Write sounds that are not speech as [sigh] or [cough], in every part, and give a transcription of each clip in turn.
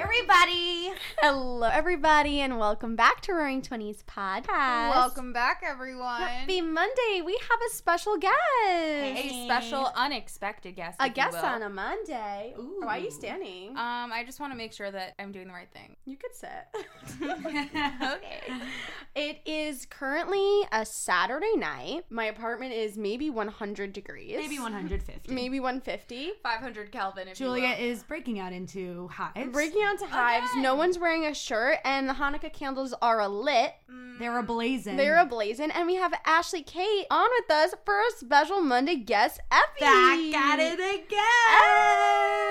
Everybody! Hello, everybody, and welcome back to Roaring Twenties Podcast. Welcome back, everyone. Happy Monday. We have a special guest. a special, unexpected guest. a guest on a Monday. Why are you standing? Um, I just want to make sure that I'm doing the right thing. you could sit. [laughs] okay. it is currently a Saturday night. My apartment is maybe 100 degrees. Maybe 150. Maybe 150. 500 Kelvin. If Julia you will. is breaking out into hives. Breaking out to hives. No one's wearing a shirt, and the Hanukkah candles are lit. They're ablazing. They're ablazing, and we have Ashley Kate on with us for a special Monday guest, Effie. back at it again.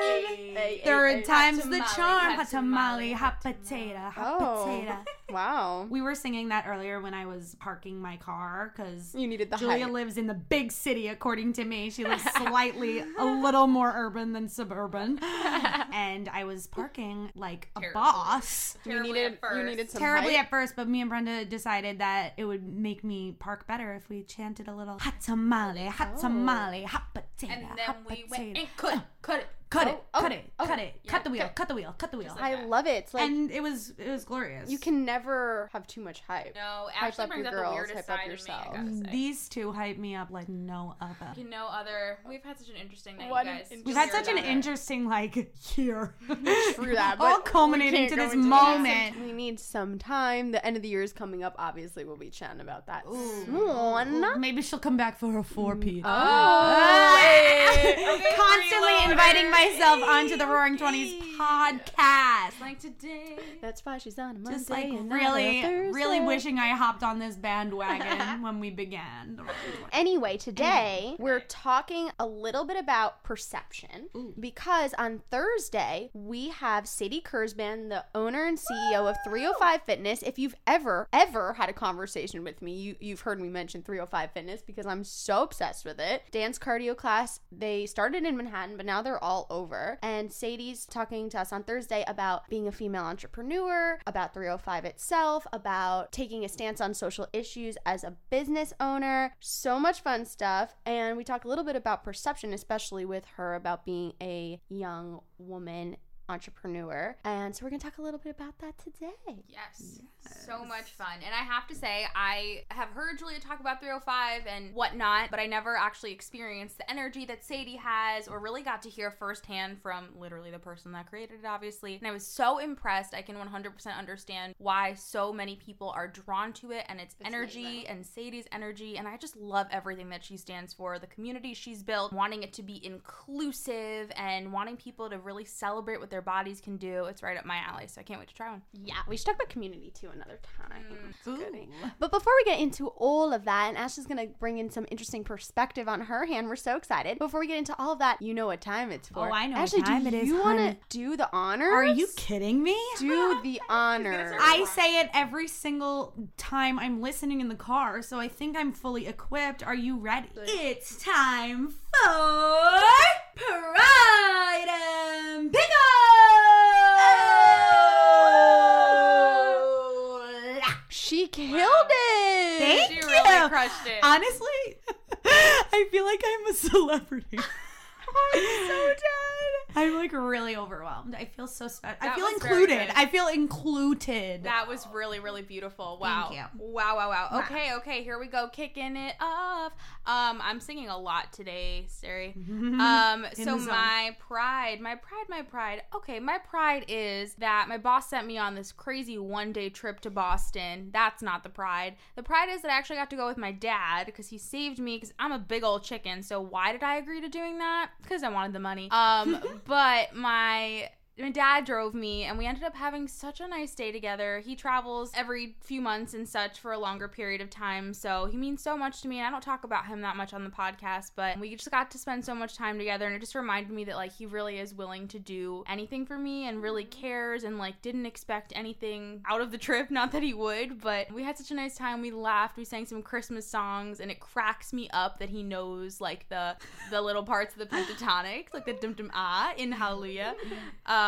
Hey, hey, Third hey. time's the charm. hot Hot tamale, hot potato, hot Oh. potato. Wow. We were singing that earlier when I was parking my car because You needed the Julia hype. lives in the big city, according to me. She lives [laughs] slightly a little more urban than suburban. [laughs] and I was parking like a Terribly. boss. You needed, at you needed some Terribly hype. at first, but me and Brenda decided that it would make me park better if we chanted a little hot tamale, hot Oh. tamale, hot potato, And then hot we potato. went and cut, ah, cut it. cut Oh, it, oh, cut it, oh, cut it, yeah, cut the wheel, okay. cut the wheel, cut the wheel. Like I love it. It's like and it was it was glorious. you can never have too much hype. No, Hype actually up brings your out the girls, weirdest hype up side yourself. of me. I gotta say. Mm, these two hype me up like no other. You know, other. We've had such an interesting night, What you guys. We've had such an it. interesting like year. True that, [laughs] All culminating to this go into that. moment. We need some time. The end of the year is coming up. Obviously, we'll be chatting about that Ooh. soon. Maybe she'll come back for a four P. Mm. Oh. Constantly freeloader. inviting myself onto the Roaring Twenties podcast. Like today. That's why she's on a Monday. Just like and not a really, really wishing I hopped on this bandwagon [laughs] when we began. the Roaring Anyway, today we're talking a little bit about perception because on Thursday we have Sadie Kurzban, the owner and CEO of 305 Fitness. If you've ever, ever had a conversation with me, you, you've heard me mention 305 Fitness because I'm so obsessed with it. Dance cardio class, they started in Manhattan, but now they're all over. And Sadie's talking to us on Thursday about being a female entrepreneur, about 305 itself, about taking a stance on social issues as a business owner. So much fun stuff. And we talk a little bit about perception, especially with her about being a young woman entrepreneur. And so we're going to talk a little bit about that today. Yes. So much fun. And I have to say, I have heard Julia talk about 305 and whatnot, but I never actually experienced the energy that Sadie has or really got to hear firsthand from literally the person that created it, obviously. And I was so impressed. I can 100% understand why so many people are drawn to it and its energy and Sadie's energy. And I just love everything that she stands for, the community she's built, wanting it to be inclusive and wanting people to really celebrate what their bodies can do. It's right up my alley. So I can't wait to try one. Yeah, we should talk about community too another time. Mm. Ooh. But before we get into all of that, and Ashley's gonna bring in some interesting perspective on her hand, we're so excited. Before we get into all of that, you know what time it's for. Oh, I know what Ashley, time do it is, you want to do the honors? Are you kidding me? do [laughs] the honors? I say it every single time I'm listening in the car, so I think I'm fully equipped. Are you ready? It's time for Pride and Pickle! She killed it. Thank She you. really crushed it. Honestly, [laughs] I feel like I'm a celebrity. [laughs] Oh, I'm so [laughs] dead. I'm like really overwhelmed. I feel so special. I feel included. I feel included. That was really, really beautiful. Wow. Wow, wow, wow. Okay, okay, here we go. Kicking it off. Um, I'm singing a lot today, Sari. [laughs] Um, so my pride, my pride, my pride. Okay, my pride is that my boss sent me on this crazy one day trip to Boston. That's not the pride. The pride is that I actually got to go with my dad because he saved me because I'm a big old chicken. So why did I agree to doing that? Because I wanted the money. Um, [laughs] but my my dad drove me, and we ended up having such a nice day together. He travels every few months and such for a longer period of time, so he means so much to me. And I don't talk about him that much on the podcast, but we just got to spend so much time together, and it just reminded me that like he really is willing to do anything for me and really cares, and like didn't expect anything out of the trip. [laughs] Not that he would, but we had such a nice time. We laughed, we sang some Christmas songs, and it cracks me up that he knows like the the little parts of the [laughs] Pentatonix, like the dum dum ah in Hallelujah.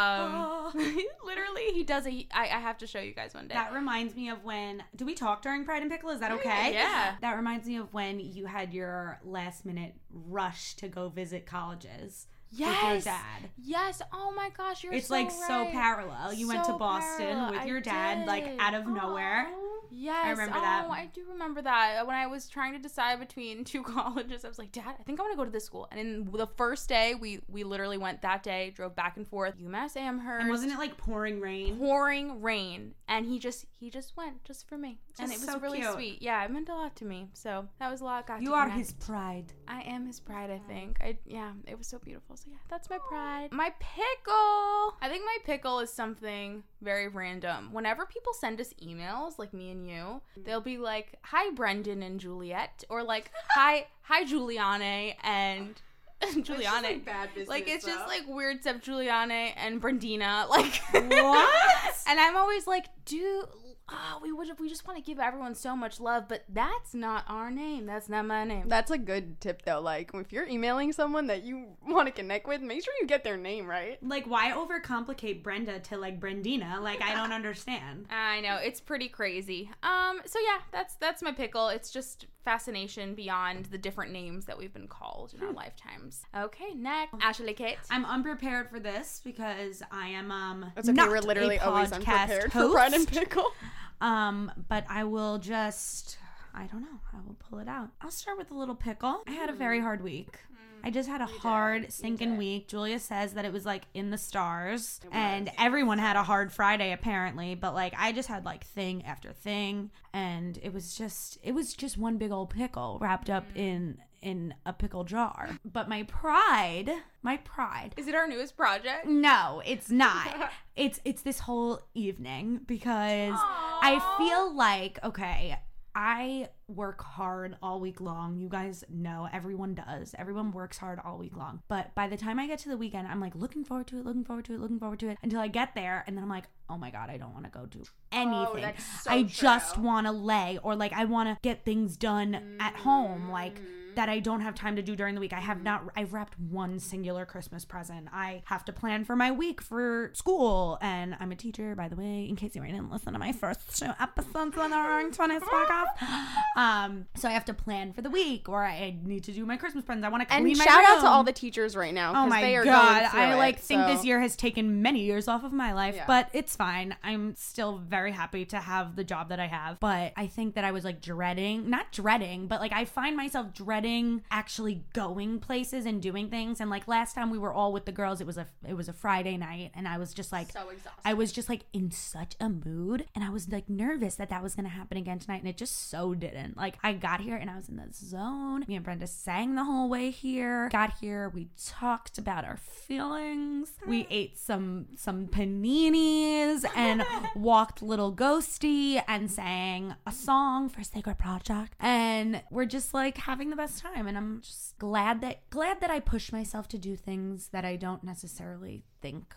Um, [laughs] [laughs] literally, he does it. He- I, I have to show you guys one day. That reminds me of when. Do we talk during Pride and Pickle? Is that okay? Yeah. That reminds me of when you had your last minute rush to go visit colleges Yes. dad. Yes. Oh my gosh, you're it's so like so parallel. You went to Boston parallel. with your dad, like out of nowhere. Oh. Yes, I remember oh, that. I do remember that. When I was trying to decide between [laughs] two colleges, I was like, Dad, I think I want to go to this school. And in the first day, we we literally went that day, drove back and forth, UMass Amherst. And wasn't it like pouring rain? pouring rain? And he just he just went just for me, and it was so really cute. sweet. Yeah, it meant a lot to me. So that was a lot. Got You are connect. his pride. I am his pride, I think. I yeah, it was so beautiful. So yeah, that's my pride. My pickle. I think my pickle is something very random. Whenever people send us emails, like me and you, they'll be like, "Hi Brendan and Juliet," or like, [laughs] "Hi hi Juliane and Juliane." [laughs] Like it's just like weird stuff, Juliane and Brandina. [laughs] Like What? and I'm always like, dude, oh, we would we just want to give everyone so much love, but that's not our name. That's not my name. That's a good tip though. Like if you're emailing someone that you want to connect with, make sure you get their name right. Like, why overcomplicate Brenda to like Brendina? Like, I don't [laughs] understand. I know it's pretty crazy. Um, so yeah, that's that's my pickle. It's just fascination beyond the different names that we've been called in our lifetimes. Okay, next, Ashley Kate. I'm unprepared for this because I am um That's okay. not We're literally a always podcast unprepared for host. Pride and Pickle. [laughs] Um, but I will just I don't know. I will pull it out. I'll start with a little pickle. I had a very hard week. I just had a hard sinking week. Julia says that it was like in the stars, and everyone had a hard Friday apparently. But like I just had like thing after thing, and it was just it was just one big old pickle wrapped up mm-hmm. in in a pickle jar. But my pride, my pride Is it our newest project? no, it's [laughs] not. it's it's this whole evening because I feel like okay, I work hard all week long. You guys know everyone does. Everyone works hard all week long. But by the time I get to the weekend, I'm like looking forward to it, looking forward to it, looking forward to it until I get there and then I'm like, "Oh my god, I don't want to go do oh, anything. that's so I just want to lay or like I want to get things done at home like that I don't have time to do during the week. I have not I've wrapped one singular Christmas present. I have to plan for my week for school and I'm a teacher by the way in case you didn't listen to my first two episodes on the Roaring 20s podcast. Um so I have to plan for the week or I need to do my Christmas presents. I want to And my shout out to all the teachers right now. Oh my they are god! I it, like think this year has taken many years off of my life, Yeah. but it's fine. I'm still very happy to have the job that I have. But I think that I was like dreading, not dreading, but like I find myself dreading actually going places and doing things. And like last time we were all with the girls, it was a it was a Friday night, and I was just like So exhausted. I was just like in such a mood, and I was like nervous that that was gonna happen again tonight, and it just so didn't. Like I got here and I was in the zone. Me and Brenda sang the whole way here. Got here, we talked about our feelings. We [laughs] ate some some paninis and [laughs] walked little ghosty and sang a song for Sacred Project, and we're just like having the best time. And I'm just glad that glad that I push myself to do things that I don't necessarily think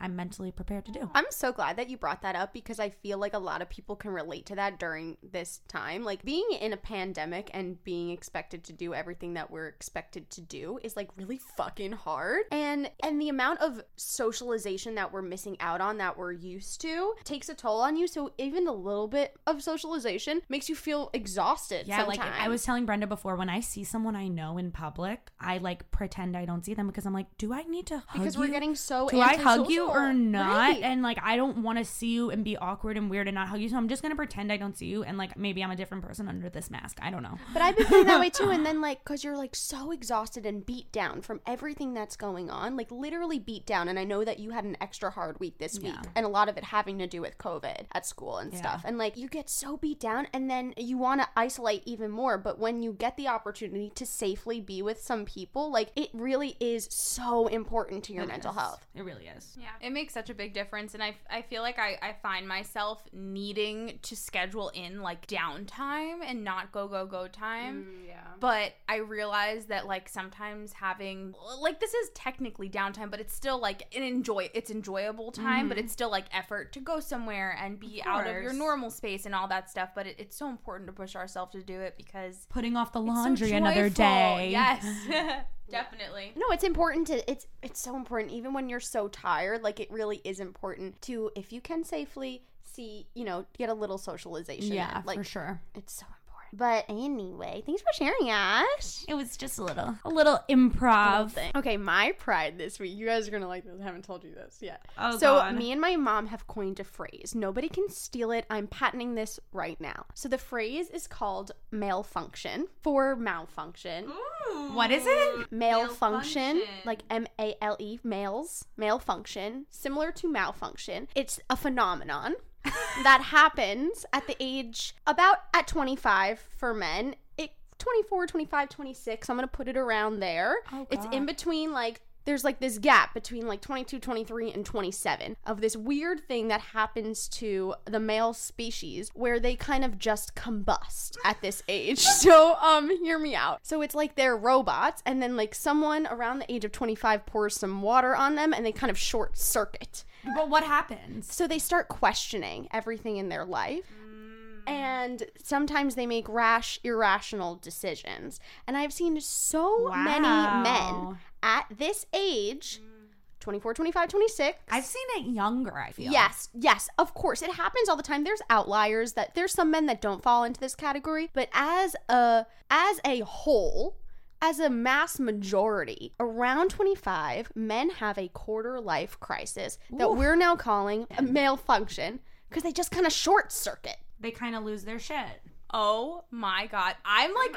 I'm mentally prepared to do. I'm so glad that you brought that up because I feel like a lot of people can relate to that during this time. Like being in a pandemic and being expected to do everything that we're expected to do is like really fucking hard. And and the amount of socialization that we're missing out on that we're used to takes a toll on you. So even a little bit of socialization makes you feel exhausted. Yeah, like. I was telling Brenda before, when I see someone I know in public, I like pretend I don't see them because I'm like, do I need to hug because you? we're getting so do I hug you. Or not? Right. And like, I don't want to see you and be awkward and weird and not hug you. So I'm just gonna pretend I don't see you and like maybe I'm a different person under this mask. I don't know. But I've been feeling that [laughs] way too. And then, like, because you're like so exhausted and beat down from everything that's going on, like, literally beat down. And I know that you had an extra hard week this week, and a lot of it having to do with COVID at school and Yeah. stuff. And like, you get so beat down, and then you want to isolate even more. But when you get the opportunity to safely be with some people, like, it really is so important to your It mental is. health. It really is. Yeah, It makes such a big difference. And I, I feel like I, I find myself needing to schedule in like downtime and not go, go, go time. Mm, yeah. But I realize that like sometimes having like this is technically downtime, but it's still like an enjoy it's enjoyable time, but mm-hmm. it's still like effort to go somewhere and be out of your normal space and all that stuff. But it, it's so important to push ourselves to do it because Putting off the it's so laundry another day. Yes. [laughs] Definitely. No, it's important to it's it's so important even when you're so tired. Like it really is important to if you can safely see, you know, get a little socialization. Yeah, in. like for sure. it's so important. But anyway, thanks for sharing, Ash. It was just a little, a little improv. Thing. Okay, my pride this week. You guys are gonna like this. I haven't told you this yet. Oh, so God. me and my mom have coined a phrase. Nobody can steal it. I'm patenting this right now. So the phrase is called malfunction for malfunction. What is it? Malfunction, Malfunction. like M A L E, males, malfunction, similar to malfunction. It's a phenomenon that happens at the age about at 25 for men. It 24, 25, 26. I'm going to put it around there. Oh, it's in between like there's like this gap between like 22, 23 and 27 of this weird thing that happens to the male species where they kind of just combust at this age. [laughs] So, um hear me out. So it's like they're robots and then like someone around the age of 25 pours some water on them and they kind of short circuit. But what happens? So they start questioning everything in their life. Mm. And sometimes they make rash, irrational decisions. And I've seen so many men at this age mm. 24, 25, 26. I've seen it younger. I feel. Yes, yes, of course. It happens all the time. There's outliers that there's some men that don't fall into this category, but as a as a whole, as a mass majority, around 25, men have a quarter life crisis that we're now calling a malfunction because they just kind of short circuit. They kind of lose their shit. Oh my god. I'm like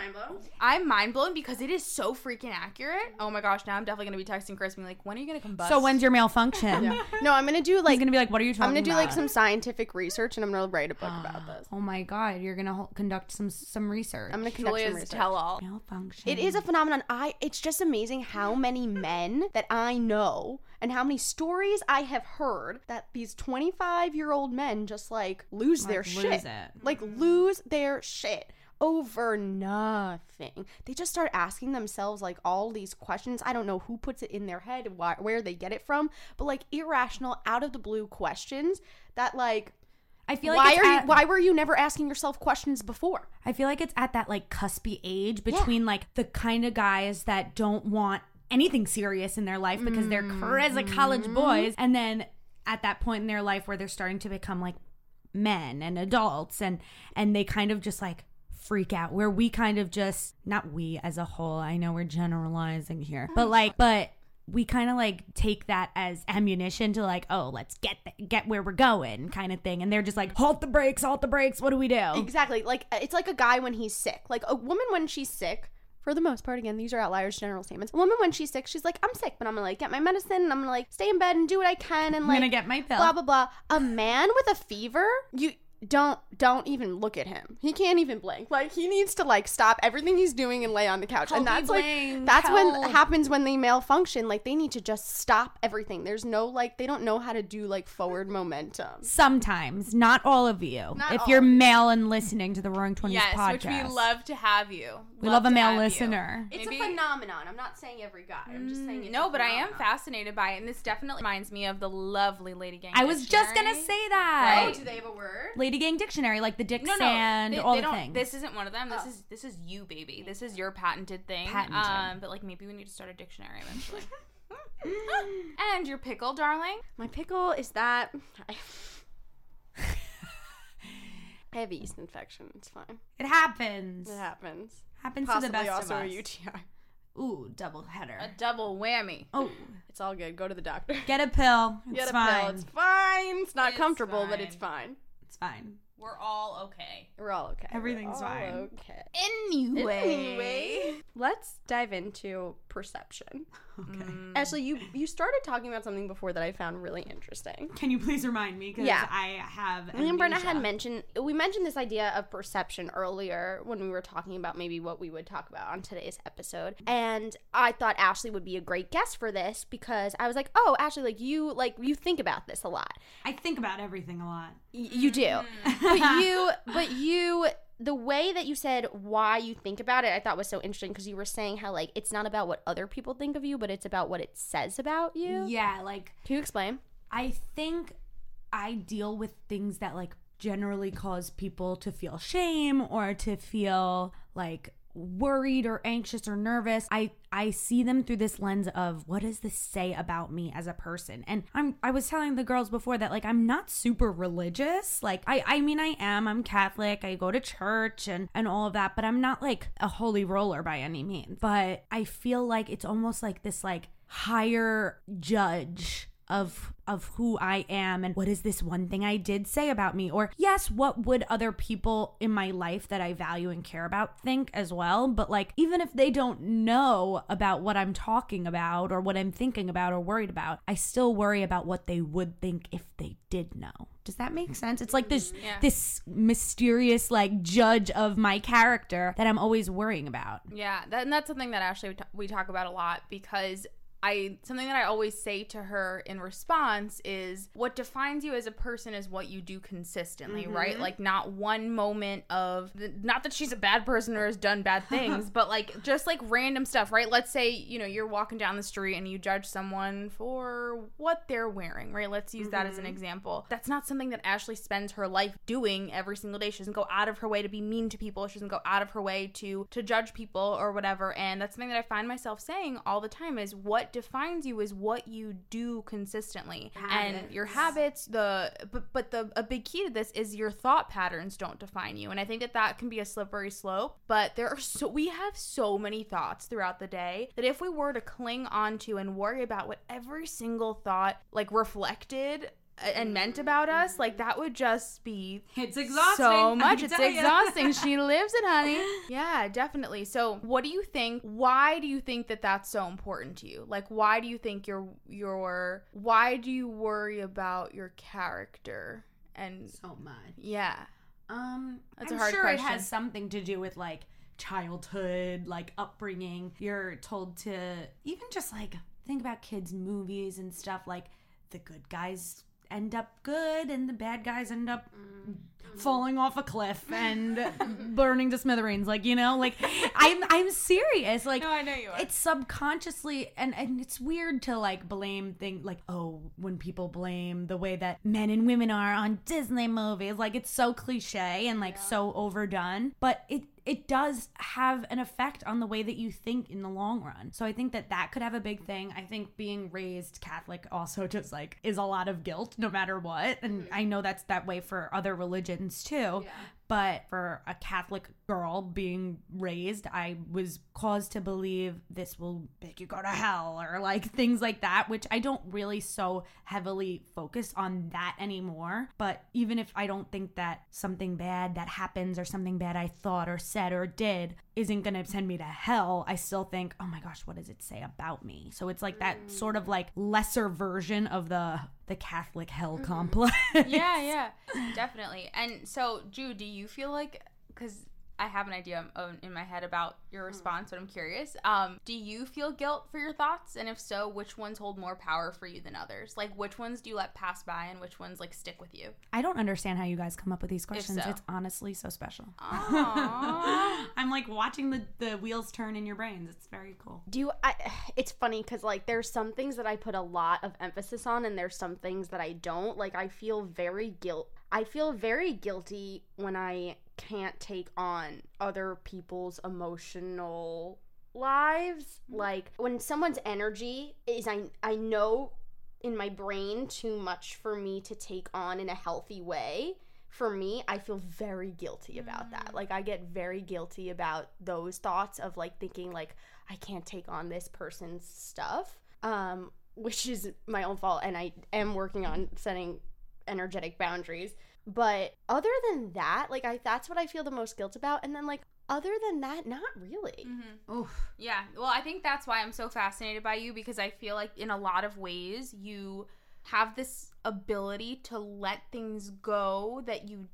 I'm mind blown because it is so freaking accurate. Oh my gosh, now I'm definitely gonna be texting Chris being like, when are you gonna combust? So when's your malfunction? No, I'm gonna do like He's like gonna be like, "What are you talking about? I'm gonna do about?" like some scientific research and I'm gonna write a book about [gasps] this. Oh my god, you're gonna ho- conduct some some research. I'm gonna conduct some Julia's research. tell all. malfunction. It is a phenomenon. I it's just amazing how many men that I know and how many stories I have heard that these 25 year old men just like lose their Like, shit. lose it. Like mm-hmm. lose their shit over nothing. They just start asking themselves like all these questions. I don't know who puts it in their head, why, where they get it from, but like irrational, out of the blue questions that like I feel like why are you why were you never asking yourself questions before? I feel like it's at that like cuspy age between like the kind of guys that don't want anything serious in their life because they're crazy mm, college mm-hmm. boys, and then at that point in their life where they're starting to become like men and adults, and and they kind of just like freak out where we kind of just not we as a whole i know we're generalizing here but mm-hmm. like but we kind of like take that as ammunition to like oh let's get th- get where we're going kind of thing and they're just like mm-hmm. halt the brakes halt the brakes what do we do Exactly. Like it's like a guy when he's sick. Like a woman when she's sick. For the most part, again, these are outliers, general statements. A woman when she's sick, she's like, "I'm sick, but I'm gonna like get my medicine, and I'm gonna like stay in bed and do what I can, and i'm like gonna get my pill blah blah blah." A man with a fever, you don't don't even look at him. He can't even blink. Like he needs to like stop everything he's doing and lay on the couch. Help and that's like that's when happens when they malfunction. Like they need to just stop everything. There's no like they don't know how to do like forward momentum. sometimes not all of you Not if you're male and listening to the roaring 20s Yes, podcast which we love to have you. we love a male have you. listener It's Maybe- a phenomenon. I'm not saying every guy. I'm just saying mm, it's No, but I am fascinated by it, and this definitely reminds me of the lovely Lady Gang. i was just gonna say that Right? Oh, they have a word? lady gang dictionary like the dick No, no, they, all they the things This isn't one of them. This Oh. is this is you, baby. This is your patented thing. Patented. Um, but like maybe we need to start a dictionary eventually. [laughs] and your pickle, darling. My pickle is that [laughs] I have a yeast infection. It's fine. it happens It happens. happens Possibly to the best also of a UTI. ooh double header A double whammy. oh It's all good. Go to the doctor. get a pill it's Get a fine pill. It's fine. It's not It's comfortable, but it's fine. It's fine We're all okay. We're all okay. We're Everything's all fine. Okay. Anyway. Anyway, let's dive into perception. Okay. Mm. Ashley, you you started talking about something before that I found really interesting. Can you please remind me? Because Yeah. I have. Me and Brenna had mentioned we mentioned this idea of perception earlier when we were talking about maybe what we would talk about on today's episode. And I thought Ashley would be a great guest for this because I was like, "Oh, Ashley, like you like you think about this a lot. I think about everything a lot. Y- you do." Mm. But [laughs] you but you the way that you said why you think about it i thought was so interesting because you were saying how like it's not about what other people think of you but it's about what it says about you. Yeah, like can you explain? I think I deal with things that like generally cause people to feel shame or to feel like worried or anxious or nervous. I I see them through this lens of what does this say about me as a person? And I'm I was telling the girls before that like I'm not super religious. Like I I mean I am. I'm Catholic. I go to church and and all of that, but I'm not like a holy roller by any means. But I feel like it's almost like this like higher judge of of who I am and what is this one thing I did say about me? Or yes what would other people in my life that I value and care about think as well? But like even if they don't know about what I'm talking about or what I'm thinking about or worried about I still worry about what they would think if they did know. Does that make sense? It's like this Yeah. this mysterious like judge of my character that I'm always worrying about. Yeah, that, and that's something that actually we, t- we talk about a lot because I something that I always say to her in response is what defines you as a person is what you do consistently, mm-hmm. right? Like not one moment of not that she's a bad person or has done bad [laughs] things, but like just like random stuff, right? Let's say, you know, you're walking down the street and you judge someone for what they're wearing, right? Let's use that as an mm-hmm. example. That's not something that Ashley spends her life doing every single day. She doesn't go out of her way to be mean to people. She doesn't go out of her way to to judge people or whatever. And that's something that I find myself saying all the time is what defines you is what you do consistently. And your habits, the but but the a big key to this is your thought patterns don't define you. And I think that that can be a slippery slope, but there are so we have so many thoughts throughout the day that if we were to cling onto and worry about what every single thought like reflected and meant about us, like that would just be it's exhausting so [laughs] much. It's exhausting. she [laughs] lives it, honey. Yeah, definitely. So, what do you think? Why do you think that that's so important to you? Like, why do you think your your why do you worry about your character? And so much yeah, Um, That's a I'm hard sure it question. has something to do with like childhood, like upbringing. You're told to even just like think about kids' movies and stuff. Like the good guys end up good, and the bad guys end up mm-hmm. falling off a cliff and [laughs] burning to smithereens. Like you know, like I'm I'm serious. Like no, I know you are. it's subconsciously and and it's weird to like blame things like oh when people blame the way that men and women are on disney movies like it's so cliche and like so overdone but it it does have an effect on the way that you think in the long run. So I think that that could have a big thing. I think being raised Catholic also [laughs] just like is a lot of guilt no matter what. And mm-hmm. I know that's that way for other religions too. But for a Catholic girl being raised, I was caused to believe this will make you go to hell or like things like that, which I don't really so heavily focus on that anymore. But even if I don't think that something bad that happens or something bad I thought or said or did isn't going to send me to hell, I still think, oh my gosh, what does it say about me? So it's like that sort of like lesser version of the the Catholic hell mm-hmm. complex. yeah, yeah, definitely. And so, Jude, do you feel like because I have an idea in my head about your response, but I'm curious. Um, do you feel guilt for your thoughts? And if so, which ones hold more power for you than others? Like, which ones do you let pass by, and which ones like stick with you? I don't understand how you guys come up with these questions. so. It's honestly so special. [laughs] I'm like watching the, the wheels turn in your brains. It's very cool. Do you, I? It's funny because like there's some things that I put a lot of emphasis on, and there's some things that I don't. Like I feel very guilt. I feel very guilty when I can't take on other people's emotional lives. Like when someone's energy is, I I know in my brain too much for me to take on in a healthy way. For me, I feel very guilty about that. Like I get very guilty about those thoughts of like thinking like I can't take on this person's stuff. Um [laughs] which is my own fault and I am working on setting energetic boundaries. But other than that, like I that's what I feel the most guilt about. And then like other than that, not really. Mm-hmm. Oof. Yeah. Well, I think that's why I'm so fascinated by you because I feel like in a lot of ways you have this ability to let things go that you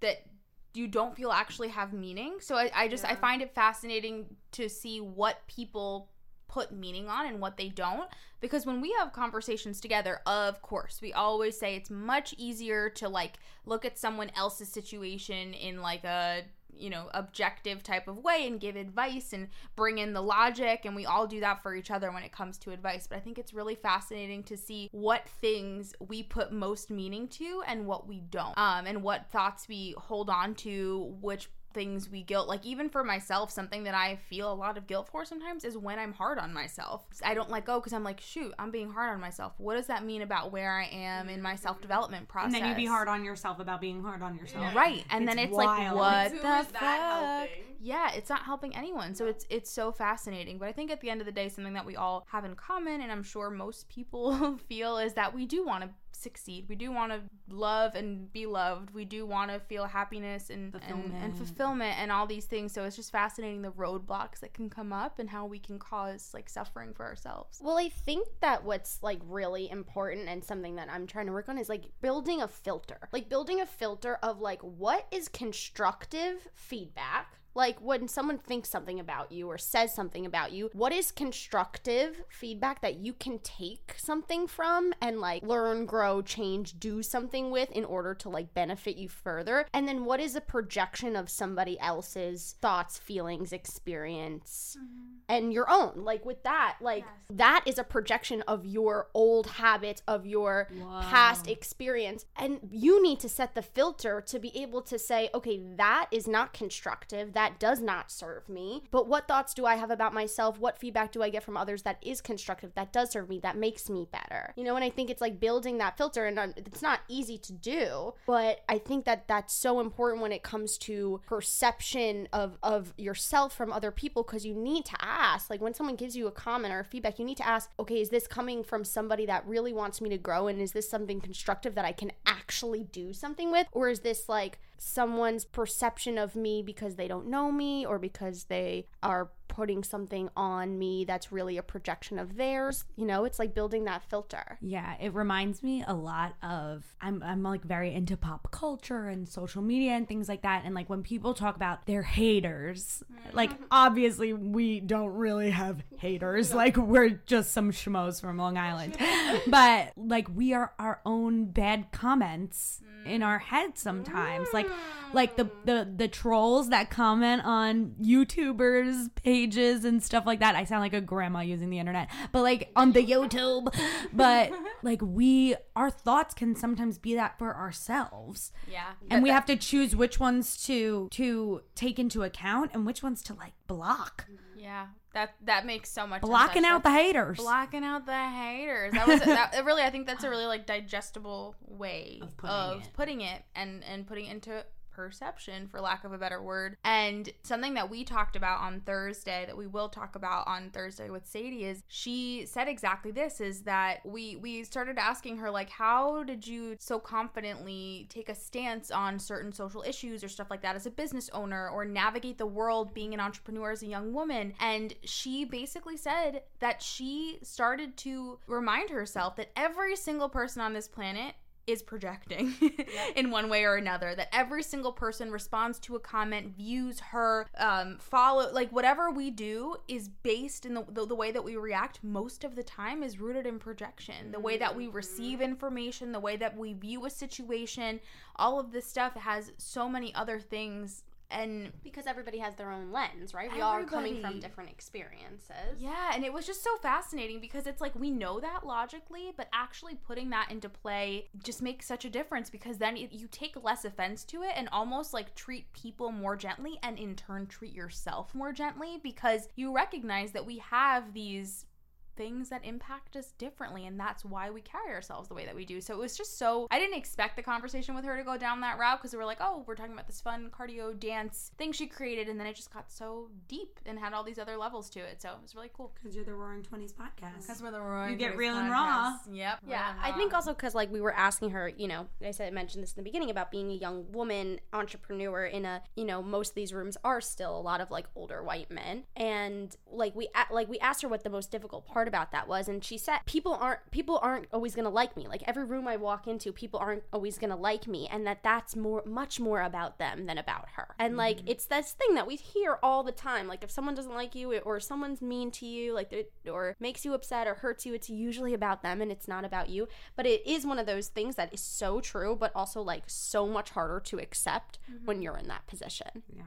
that you don't feel actually have meaning. So I, I just I find it fascinating to see what people put meaning on and what they don't. Because when we have conversations together of course we always say it's much easier to like look at someone else's situation in like a you know objective type of way and give advice and bring in the logic and we all do that for each other when it comes to advice. But i think it's really fascinating to see what things we put most meaning to and what we don't um and what thoughts we hold on to which things we guilt like even for myself something that i feel a lot of guilt for sometimes is when i'm hard on myself. I don't let go because i'm like shoot i'm being hard on myself. What does that mean about where i am in my self-development process And then you be hard on yourself about being hard on yourself. right and then It's it's like what the fuck? helping? yeah it's not helping anyone so it's it's so fascinating. But i think at the end of the day something that we all have in common and i'm sure most people [laughs] feel is that we do want to succeed we do want to love and be loved we do want to feel happiness and, and and Fulfillment. fulfillment and all these things so it's just fascinating the roadblocks that can come up and how we can cause like suffering for ourselves Well, I think that what's like really important and something that I'm trying to work on is like building a filter. Like building a filter of like what is constructive feedback like when someone thinks something about you or says something about you, what is constructive feedback that you can take something from and like learn, grow, change, do something with in order to like benefit you further? And then what is a projection of somebody else's thoughts, feelings, experience, mm-hmm. and your own? Like with that, like that is a projection of your old habits, of your past experience. And you need to set the filter to be able to say, okay, that is not constructive. That does not serve me. But what thoughts do I have about myself? What feedback do I get from others that is constructive, that does serve me, that makes me better? You know, and I think it's like building that filter, and uh, it's not easy to do, but I think that that's so important when it comes to perception of, of yourself from other people because you need to ask. Like when someone gives you a comment or feedback, you need to ask, okay, is this coming from somebody that really wants me to grow? And is this something constructive that I can actually do something with? Or is this like someone's perception of me because they don't know me or because they are putting something on me that's really a projection of theirs? You know, it's like building that filter. Yeah, it reminds me a lot of I'm I'm like very into pop culture and social media and things like that and like when people talk about their haters, like mm-hmm. obviously we don't really have haters. Like we're just some schmoes from Long Island. [laughs] but like we are our own bad comments in our mm. head sometimes. Like like the mm. the the trolls that comment on YouTubers pages and stuff like that. I sound like a grandma using the internet. But like on the YouTube, but [laughs] like we our thoughts can sometimes be that for ourselves. yeah And we have to choose which ones to to take into account and which ones to like block. yeah that that makes so much sense, Blocking out the haters. blocking out the haters. That [laughs] was that, really. I think that's a really like digestible way of putting putting, it. it. and and putting it into perception for lack of a better word. And something that we talked about on thursday that we will talk about on thursday with sadie is she said exactly this is that we we started asking her like how did you so confidently take a stance on certain social issues or stuff like that as a business owner or navigate the world being an entrepreneur as a young woman? And she basically said that she started to remind herself that every single person on this planet is projecting [laughs] in one way or another that every single person responds to a comment views her um follow like whatever we do is based in the, the the way that we react most of the time is rooted in projection. The way that we receive information the way that we view a situation all of this stuff has so many other things and Because everybody has their own lens, right? We all are coming from different experiences. Yeah, and it was just so fascinating because it's like we know that logically, but actually putting that into play just makes such a difference because then it, you take less offense to it and almost like treat people more gently and in turn treat yourself more gently because you recognize that we have these things that impact us differently and that's why we carry ourselves the way that we do. So it was just so i didn't expect the conversation with her to go down that route because we were like oh we're talking about this fun cardio dance thing she created and then it just got so deep and had all these other levels to it. So it was really cool. Because you're the Roaring Twenties podcast. that's where the roaring You get Twenties real and podcast- raw. yep. Yeah, real and I think also because like we were asking her, you know, I said I mentioned this in the beginning about being a young woman entrepreneur in a, you know, most of these rooms are still a lot of like older white men, and like we a- like we asked her what the most difficult part about that was, and she said people aren't people aren't always gonna like me. Like every room I walk into, people aren't always gonna like me, and that that's more much more about them than about her. And like mm-hmm. it's this thing that we hear all the time. Like if someone doesn't like you or someone's mean to you, like or makes you upset or hurts you, it's usually about them and it's not about you. But it is one of those things that is so true, but also like so much harder to accept mm-hmm. when you're in that position. Yeah.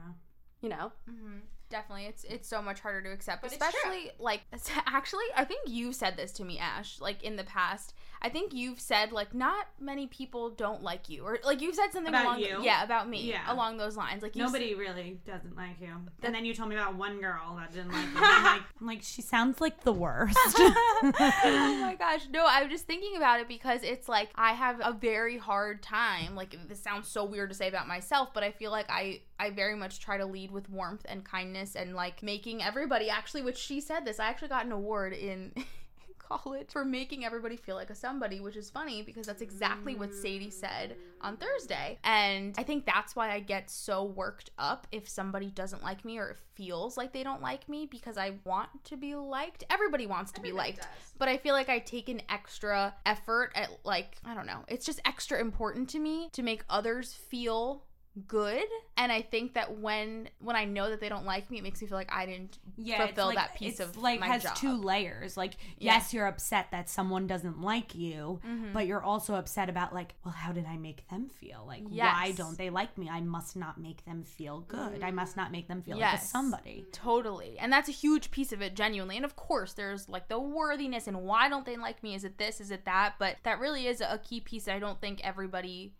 You know? Mm-hmm. Definitely it's it's so much harder to accept But especially like [laughs] actually i think you said this to me ash like in the past i think you've said like not many people don't like you or like you've said something About along you? yeah about me Yeah. along those lines like s- Nobody really doesn't like you. And then you told me about one girl that didn't like you. [laughs] I'm like, I'm like, she sounds like the worst. [laughs] oh my gosh no i'm just thinking about it because it's like i have a very hard time like this sounds so weird to say about myself but i feel like i i very much try to lead with warmth and kindness and like making everybody actually which she said this i actually got an award in [laughs] college for making everybody feel like a somebody which is funny because that's exactly what sadie said on thursday. And i think that's why i get so worked up if somebody doesn't like me or feels like they don't like me because i want to be liked. Everybody wants to be liked. but I feel like I take an extra effort at like I don't know. It's just extra important to me to make others feel good and I think that when when I know that they don't like me it makes me feel like I didn't yeah, fulfill like, that piece it's of like my has job. two layers. Like, Yeah. yes, you're upset that someone doesn't like you, Mhm. but you're also upset about like, well, how did I make them feel? Like, why don't they like me? I must not make them feel good. I must not make them feel like a somebody. Totally. And that's a huge piece of it, genuinely. And of course, there's like the worthiness and why don't they like me? Is it this? Is it that? But that really is a key piece that I don't think everybody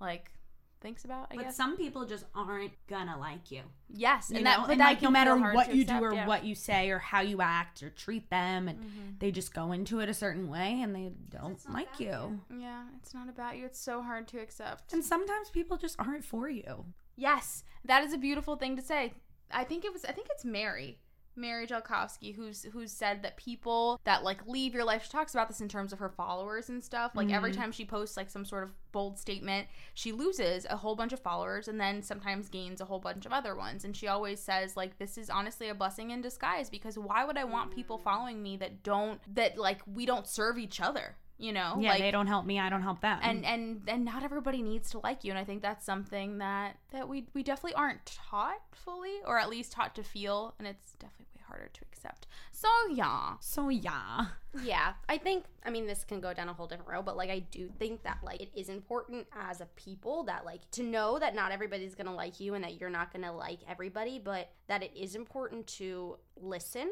like thinks about, I But guess. some people just aren't gonna like you. yes. You and that, but and that like no matter what you accept, do or yeah. what you say or how you act or treat them, and Mhm. they just go into it a certain way and they don't like you. Yeah, it's not about you. It's so hard to accept. And sometimes people just aren't for you. Yes, that is a beautiful thing to say. I think it was. I think it's Mary, Mary Jelkovsky, who's who's said that people that like leave your life. She talks about this in terms of her followers and stuff. Like every mm-hmm. time she posts like some sort of bold statement, she loses a whole bunch of followers and then sometimes gains a whole bunch of other ones. And she always says like this is honestly a blessing in disguise because why would I want people mm. following me that don't that like we don't serve each other? You know, Yeah, like they don't help me, I don't help them. and and and not everybody needs to like you and i think that's something that that we we definitely aren't taught fully or at least taught to feel and it's definitely harder to accept. So yeah. So yeah. Yeah, I think I mean this can go down a whole different road, but like I do think that like it is important as a people that like to know that not everybody's gonna like you and that you're not gonna like everybody, but that it is important to listen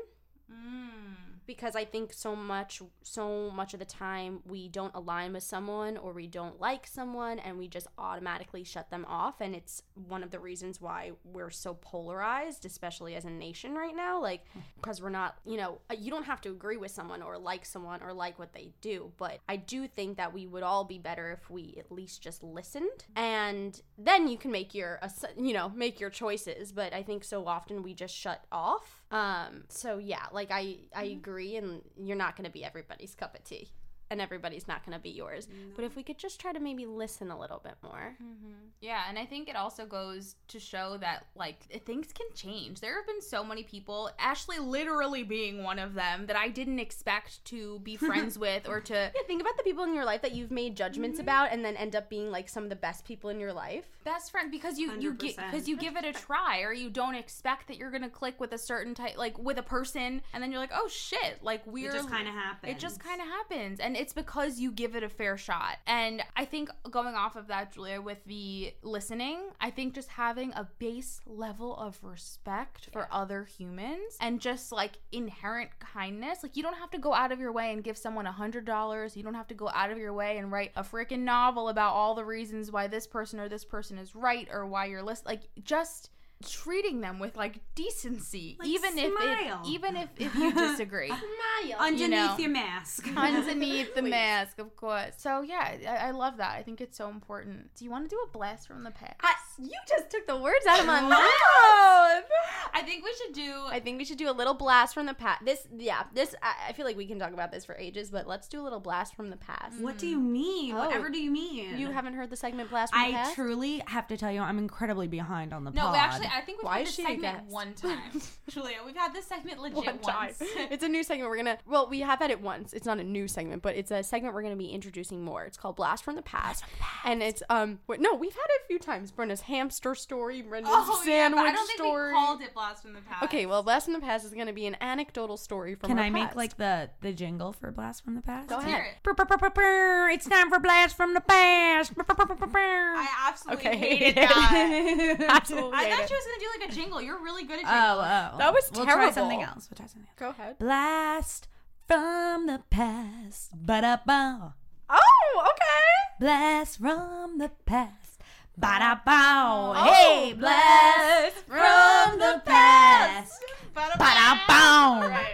mm. Because I think so much so much of the time we don't align with someone or we don't like someone and we just automatically shut them off. And it's one of the reasons why we're so polarized especially as a nation right now. Like because we're not you know uh, you don't have to agree with someone or like someone or like what they do. But I do think that we would all be better if we at least just listened. And then you can make your you know make your choices. But I think so often we just shut off um so yeah like I I agree and you're not going to be everybody's cup of tea and everybody's not going to be yours. But if we could just try to maybe listen a little bit more. Mm-hmm. Yeah and i think it also goes to show that like things can change. There have been so many people ashley literally being one of them that i didn't expect to be [laughs] friends with or to yeah think about the people in your life that you've made judgments mm-hmm. about and then end up being like some of the best people in your life. Best friend because you you get because you give it a try or you don't expect that you're gonna click with a certain type like with a person and then you're like oh shit like we're It just kind of happens. it just kind of happens. And it's because you give it a fair shot. And i think going off of that julia with the listening i think just having a base level of respect for other humans and just like inherent kindness like you don't have to go out of your way and give someone a hundred dollars. You don't have to go out of your way and write a freaking novel about all the reasons why this person or this person is right or why you're listening like just treating them with like decency, Like, even if it, even if if you [laughs] disagree. Underneath know. your mask. [laughs] Underneath the mask, of course. So yeah, I, I love that. I think it's so important. Do you want to do a blast from the past? I, you just took the words out of my mouth. I think we should do. I think we should do a little blast from the past. This, yeah, this. I, I feel like we can talk about this for ages, but let's do a little blast from the past. What do you mm. mean? Oh. Whatever do you mean? You haven't heard the segment blast from the I truly have to tell you, I'm incredibly behind on the no, pod. we actually, I think we've Why had is this she a segment one time. [laughs] Julia, we've had this segment legit one time. once. [laughs] it's a new segment. We're gonna. Well, we have had it once. It's not a new segment, but it's a segment we're gonna be introducing more. It's called Blast from the Past, and it's um. Wait, no, we've had it a few times. Brenda's hamster story, Brenda's Oh yeah, sandwich but I don't think story. we called it blast from the past. Okay, well, Blast from the Past is gonna be an anecdotal story from. Can our I make like the the jingle for Blast from the Past? Go ahead. hear it. It's time for Blast from the Past. I absolutely Okay. hated [laughs] that. Absolutely I hate thought it. She was gonna do like a jingle. You're really good at Oh, jingles. oh. That was We'll try terrible. something else. We'll try something else. Go ahead. Blast from the past. Ba-da-ba. Oh, okay. Blast from the past. Ba-da-bow. Oh, hey, blast from the past. Ba-da-bow. all right.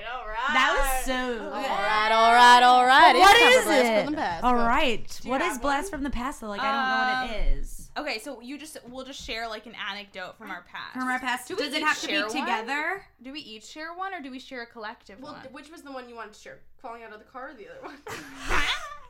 That was so. All right, all right, all right. What It's time for is Blast it? From the Past. All Go. right. you What is Blast from the Past? Though, like I don't know what it um, is. Okay, so you just we'll just share like an anecdote from our past. From our past, Do does it have to share be one? together? Do we each share one, or do we share a collective Well, one? which was the one you wanted to share? Falling out of the car or the other one? [laughs] [laughs]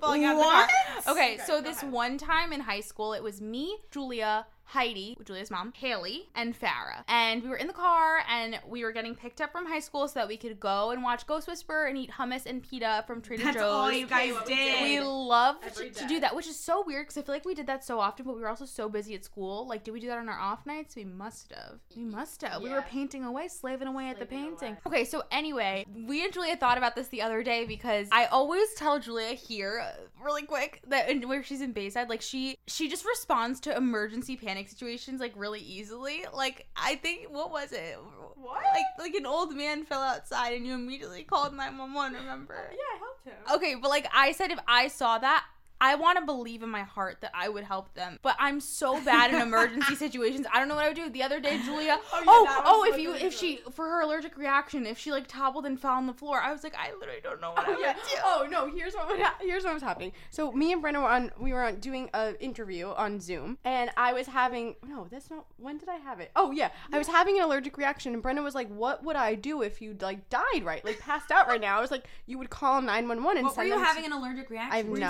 Falling out of the car. Okay, Okay, so this ahead. one time in high school, it was me, Julia, Heidi, Julia's mom, Haley, and Farah. And we were in the car and we were getting picked up from high school so that we could go and watch Ghost Whisperer and eat hummus and pita from Trader That's Joe's. all you guys we did. We love Every to do that, which is so weird because I feel like we did that so often, but we were also so busy at school. Like, did we do that on our off nights? We must have. We must have. We were painting away, slaving away at the painting. away. Okay, so anyway, we and Julia thought about this the other day because I always tell Julia here, uh, really quick, that and where she's in Bayside, like she she just responds to emergency panic situations like really easily. Like I think what was it? What? Like like an old man fell outside and you immediately called nine one one. Remember? yeah, I helped him. Okay, but like I said, if I saw that, I want to believe in my heart that I would help them. But I'm so bad in [laughs] emergency situations. I don't know what I would do. The other day, Julia. Oh, [laughs] Oh, yeah, oh, that oh, if you if she for her allergic reaction, if she like toppled and fell on the floor, I was like, I literally don't know what oh, I Oh, would yeah. do. oh no! Here's what would ha- here's what was happening. So me and Brenda were on we were on doing a interview on Zoom, and I was having no, that's not. When did I have it? Oh yeah, I was having an allergic reaction, and Brenda was like, "What would I do if you like died right, like passed out right now?" I was like, "You would call nine one one and What were you them to- having an allergic reaction? I have We no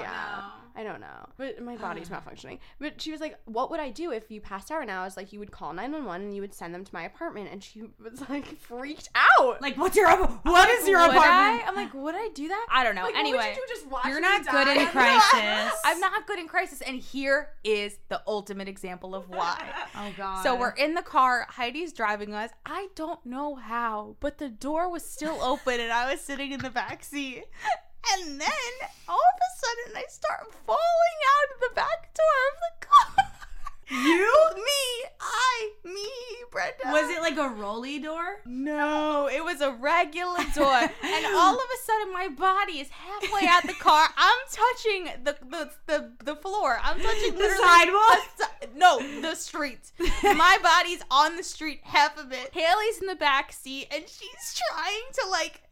idea. know. I don't know, but my body's um. malfunctioning. But she was like, "What would I do if you passed out now?" I was like, "You would call nine one one and you would send them to my apartment." And she [laughs] was like, freaked out. Like, what's your what is your would apartment? I? I'm like, would I do that? I don't know. Like, anyway. what would you do? Just watch You're not good die? in [laughs] crisis. [laughs] I'm not good in crisis, and here is the ultimate example of why. Oh God. So we're in the car. Heidi's driving us. I don't know how, but the door was still open and I was sitting in the back seat. And then all of a sudden I start falling out of the back door of the car. You? [laughs] me, I, me, Brenda. Was it like a rolly door? No, it was a regular door. [laughs] and all of a sudden my body is halfway out the car. I'm touching the the, the, the floor. I'm [laughs] touching The sidewalk? the no, the street. my body's on the street, half of it. Haley's in the back seat and she's trying to like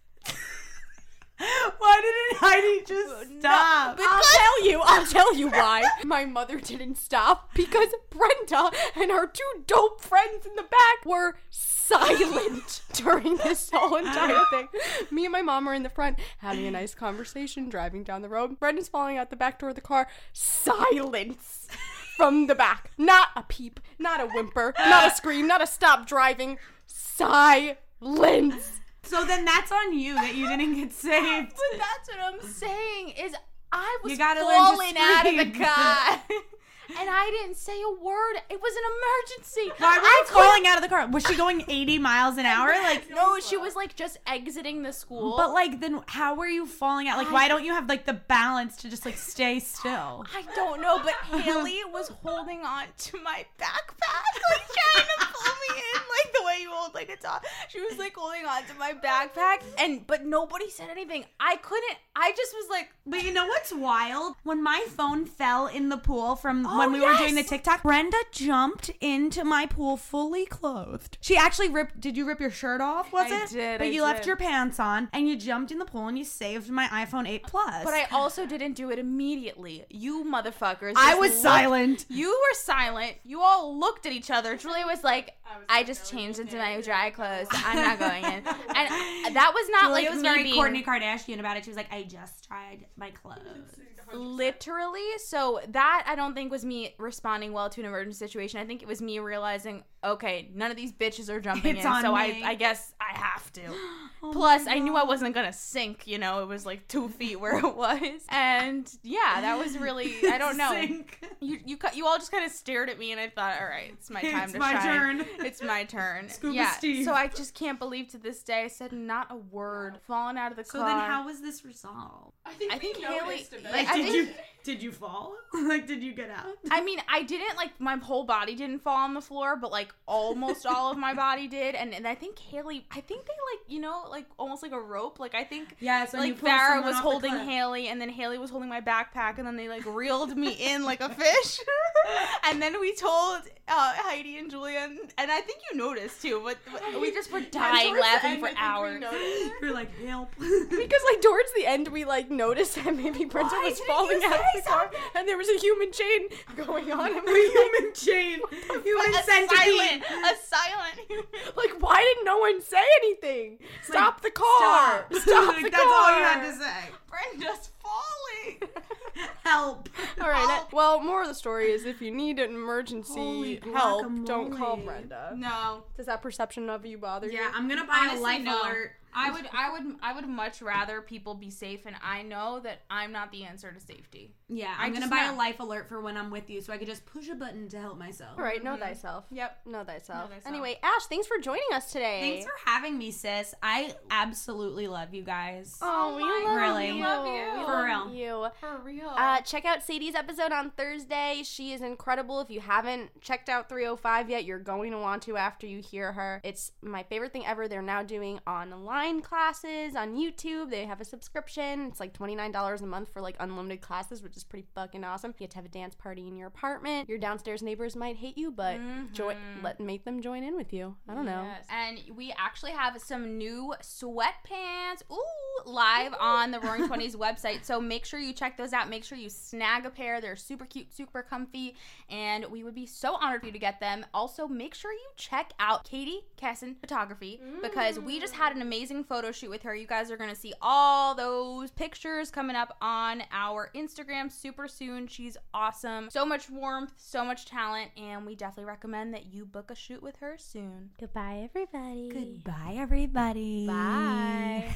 [laughs] Why didn't Heidi just stop? but- I'll [laughs] tell you. I'll tell you why. [laughs] My mother didn't stop because Brenda and her two dope friends in the back were silent during this whole entire thing. Me and my mom are in the front having a nice conversation, driving down the road. Brenda's falling out the back door of the car. Silence from the back. Not a peep, not a whimper, not a scream, not a stop driving. Silence. So then that's on you that you didn't get [laughs] saved. But that's what I'm saying is I was You gotta learn to falling out of the car. [laughs] and I didn't say a word. It was an emergency. Why were I you falling out of the car? Was she going 80 miles an hour? Like, No, she was like just exiting the school. but like, then how were you falling out? Like, why don't you have like the balance to just like stay still? I don't know, but Haley was holding on to my backpack, like trying to pull me in, like the way you hold like a top. She was like holding on to my backpack, and but nobody said anything. I couldn't. I just was like, But you know what's wild? When my phone fell in the pool from oh, when we we were doing the TikTok. Brenda jumped into my pool fully clothed. She actually ripped. Did you rip your shirt off? Was I it? did, But I you left your pants on and you jumped in the pool and you saved my iPhone 8 Plus. But I also didn't do it immediately. You motherfuckers. I was looked- silent. You were silent. You all looked at each other. Julia was like, I, just changed into my dry clothes. I'm not [laughs] going in. And that was not Julia like was me very being Kourtney Kardashian about it. She was like, I just tried my clothes. Literally. So that I don't think was me responding well to an emergency situation. I think it was me realizing, okay, none of these bitches are jumping It's in, on so me. I I guess I have to. [gasps] Oh Plus, I knew I wasn't gonna sink. You know, it was like two feet where it was, and yeah, that was really I don't know. Sink. You you you all just kind of stared at me, and I thought, all right, it's my [laughs] time It's to my shine. turn. [laughs] It's my turn. Scuba yeah. Steve. So I just can't believe to this day I said not a word, falling out of the So car. then, how was this resolved? I think Haley. Like, I did you did you fall? [laughs] like, did you get out? I mean, I didn't like my whole body didn't fall on the floor, but like almost all of my body did, and and I think Haley, I think they like you know like almost like a rope. Like I think Yes, when you like pull Farrah was holding cliff. Haley, and then Haley was holding my backpack, and then they like reeled me in like a fish, [laughs] and then we told uh, Heidi and Julia, and, and I think you noticed too, but, but we just were dying laughing for hours. You're [laughs] like help. Because like towards the end, we like noticed that maybe Brenda was falling out of say the car, and there was a human chain going on. [laughs] A human chain. Human a centipede. silent, a silent. like, why didn't no one say anything? Stop the car! [laughs] Stop. Stop Like, the That's car! all you had to say. Brenda's falling. [laughs] Help. All right. that- well, more of the story is if you need an emergency Holy help, don't call. Brenda. No. Does that perception of you bother you? Yeah, I'm gonna buy Honestly, a life no. alert. I would, I would, I would much rather people be safe, and I know that I'm not the answer to safety. Yeah, I I'm gonna buy know. a life alert for when I'm with you, so I could just push a button to help myself. All right. Know thyself. Yep. Know thyself. Know thyself. Anyway, Ash, thanks for joining us today. Thanks for having me, sis. I absolutely love you guys. Oh, we my love Really. you. We love you. For real. You. For real. Uh, check out Sadie's episode on Thursday. She is incredible. If you haven't checked out 305 yet, you're going to want to after you hear her. It's my favorite thing ever. They're now doing online classes on YouTube. They have a subscription. It's like $29 a month for like unlimited classes, which is pretty fucking awesome. You get to have a dance party in your apartment. Your downstairs neighbors might hate you, but mm-hmm. join let make them join in with you. I don't know. And we actually have some new sweatpants, ooh, live on the Roaring Twenties website. So make sure you check those out. Make sure you snag a pair. They're super cute, super comfy, and we would be so honored for you to get them. Also, make sure you check out Katie Kesson Photography because we just had an amazing photo shoot with her. You guys are gonna see all those pictures coming up on our Instagram super soon. She's awesome. So much warmth, so much talent, and we definitely recommend that you book a shoot with her soon. Goodbye, everybody. Goodbye, everybody. Bye.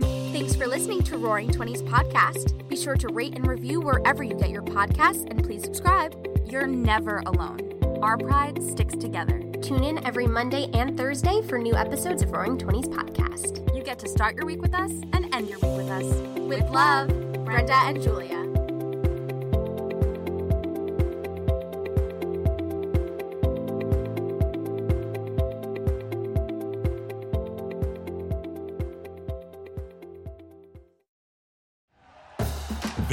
[laughs] Thanks for listening to Roaring Twenties podcast. Be sure to rate and review wherever you get your podcasts, and please subscribe. You're never alone. Our pride sticks together. Tune in every Monday and Thursday for new episodes of Roaring Twenties podcast. You get to start your week with us and end your week with us. With love, Brenda and Julia.